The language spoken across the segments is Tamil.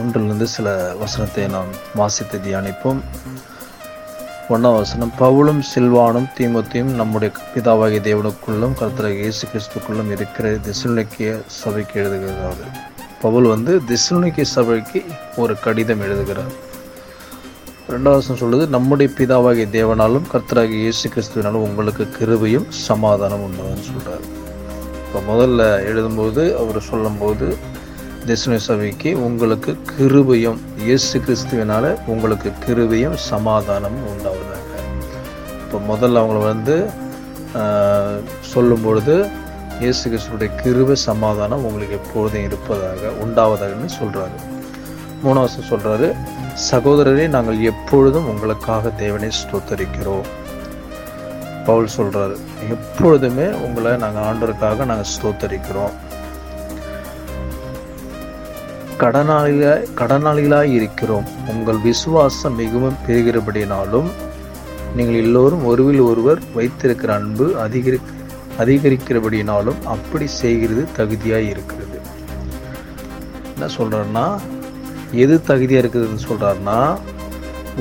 ஒன்றிலிருந்து சில வசனத்தை நாம் வாசித்து தியானிப்போம் ஒன்றாம் வசனம் பவுலும் சில்வானும் தீமுத்தையும் நம்முடைய பிதாவாகிய தேவனுக்குள்ளும் கர்த்தராக இயேசு கிறிஸ்துக்குள்ளும் இருக்கிற திசுனிக்கிய சபைக்கு எழுதுகிறார் பவுல் வந்து திசுனிக்கிய சபைக்கு ஒரு கடிதம் எழுதுகிறார் ரெண்டாவது வசனம் சொல்லுது நம்முடைய பிதாவாகிய தேவனாலும் கர்த்தராக இயேசு கிறிஸ்துவினாலும் உங்களுக்கு கிருபையும் சமாதானம் உண்டுன்னு சொல்கிறார் இப்போ முதல்ல எழுதும்போது அவர் சொல்லும்போது தெசனு சபைக்கு உங்களுக்கு கிருபையும் இயேசு கிறிஸ்துவனால உங்களுக்கு கிருபையும் சமாதானம் உண்டாவதாக இப்போ முதல்ல அவங்கள வந்து சொல்லும் பொழுது இயேசு கிறிஸ்துடைய கிருபை சமாதானம் உங்களுக்கு எப்பொழுதும் இருப்பதாக உண்டாவதாகன்னு சொல்கிறாரு மூணாவது சொல்கிறாரு சகோதரரே நாங்கள் எப்பொழுதும் உங்களுக்காக தேவனை ஸ்தோத்தரிக்கிறோம் பவுல் சொல்கிறாரு எப்பொழுதுமே உங்களை நாங்கள் ஆண்டோருக்காக நாங்கள் ஸ்தோத்தரிக்கிறோம் கடனாளிகளாய் கடனாளிகளாக இருக்கிறோம் உங்கள் விசுவாசம் மிகவும் பெறுகிறபடினாலும் நீங்கள் எல்லோரும் ஒருவில் ஒருவர் வைத்திருக்கிற அன்பு அதிகரி அதிகரிக்கிறபடினாலும் அப்படி செய்கிறது தகுதியாக இருக்கிறது என்ன சொல்கிறாருன்னா எது தகுதியாக இருக்குதுன்னு சொல்கிறாருன்னா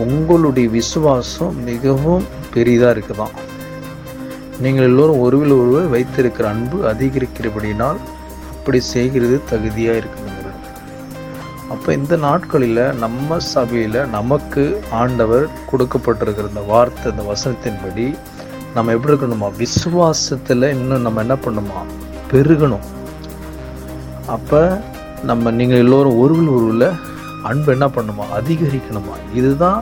உங்களுடைய விசுவாசம் மிகவும் பெரிதாக இருக்குதான் நீங்கள் எல்லோரும் ஒருவில் ஒருவர் வைத்திருக்கிற அன்பு அதிகரிக்கிறபடினால் அப்படி செய்கிறது தகுதியாக இருக்குது அப்போ இந்த நாட்களில் நம்ம சபையில் நமக்கு ஆண்டவர் கொடுக்கப்பட்டிருக்கிற இந்த வார்த்தை இந்த வசனத்தின்படி நம்ம எப்படி இருக்கணுமா விசுவாசத்தில் இன்னும் நம்ம என்ன பண்ணுமா பெருகணும் அப்போ நம்ம நீங்கள் எல்லோரும் ஒருவில் ஒருவில் அன்பு என்ன பண்ணுமா அதிகரிக்கணுமா இதுதான்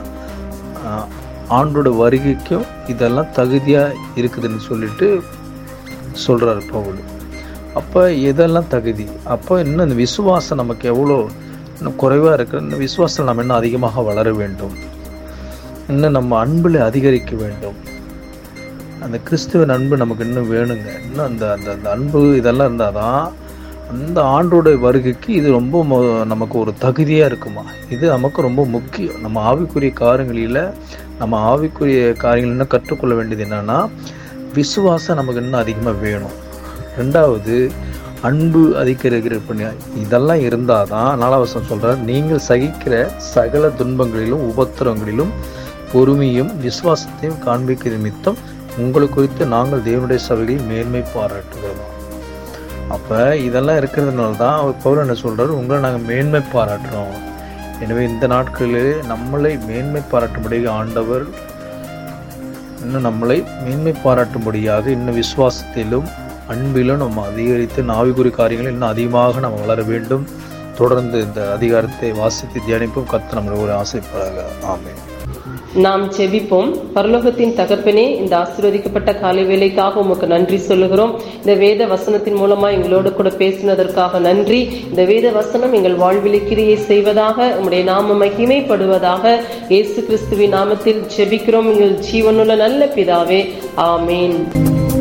ஆண்டோட வருகைக்கும் இதெல்லாம் தகுதியாக இருக்குதுன்னு சொல்லிட்டு சொல்கிறார் பவுல் அப்போ இதெல்லாம் தகுதி அப்போ இன்னும் இந்த விசுவாசம் நமக்கு எவ்வளோ இன்னும் குறைவாக இருக்கிற இன்னும் விசுவாசத்தில் நம்ம இன்னும் அதிகமாக வளர வேண்டும் இன்னும் நம்ம அன்பில் அதிகரிக்க வேண்டும் அந்த கிறிஸ்துவின் அன்பு நமக்கு இன்னும் வேணுங்க இன்னும் அந்த அந்த அந்த அன்பு இதெல்லாம் இருந்தால் தான் அந்த ஆண்டோடைய வருகைக்கு இது ரொம்ப நமக்கு ஒரு தகுதியாக இருக்குமா இது நமக்கு ரொம்ப முக்கியம் நம்ம ஆவிக்குரிய காரியங்களில் நம்ம ஆவிக்குரிய காரியங்கள் இன்னும் கற்றுக்கொள்ள வேண்டியது என்னென்னா விசுவாசம் நமக்கு இன்னும் அதிகமாக வேணும் ரெண்டாவது அன்பு அதிகரிக்கிற இதெல்லாம் இருந்தால் தான் நாலாவசம் சொல்கிறார் நீங்கள் சகிக்கிற சகல துன்பங்களிலும் உபத்திரங்களிலும் பொறுமையும் விசுவாசத்தையும் காண்பிக்க நிமித்தம் உங்களை குறித்து நாங்கள் தேவனுடைய சபையை மேன்மை பாராட்டுகிறோம் அப்போ இதெல்லாம் இருக்கிறதுனால தான் அவர் பவுல் என்ன சொல்கிறார் உங்களை நாங்கள் மேன்மை பாராட்டுறோம் எனவே இந்த நாட்களில் நம்மளை மேன்மை பாராட்டும்படி ஆண்டவர் இன்னும் நம்மளை மேன்மை பாராட்டும்படியாக இன்னும் விசுவாசத்திலும் அன்பிலும் நம்ம அதிகரித்து நாவிக்குறி காரியங்கள் இன்னும் அதிகமாக நம்ம வளர வேண்டும் தொடர்ந்து இந்த அதிகாரத்தை வாசித்து தியானிப்போம் கத்து நம்மளை ஒரு ஆசைப்படாக ஆமே நாம் செவிப்போம் பரலோகத்தின் தகப்பனே இந்த ஆசீர்வதிக்கப்பட்ட காலை வேலைக்காக உமக்கு நன்றி சொல்லுகிறோம் இந்த வேத வசனத்தின் மூலமா எங்களோடு கூட பேசினதற்காக நன்றி இந்த வேத வசனம் எங்கள் வாழ்வில் கிரியை செய்வதாக உங்களுடைய நாம மகிமைப்படுவதாக இயேசு கிறிஸ்துவின் நாமத்தில் செபிக்கிறோம் எங்கள் ஜீவனுள்ள நல்ல பிதாவே ஆமேன்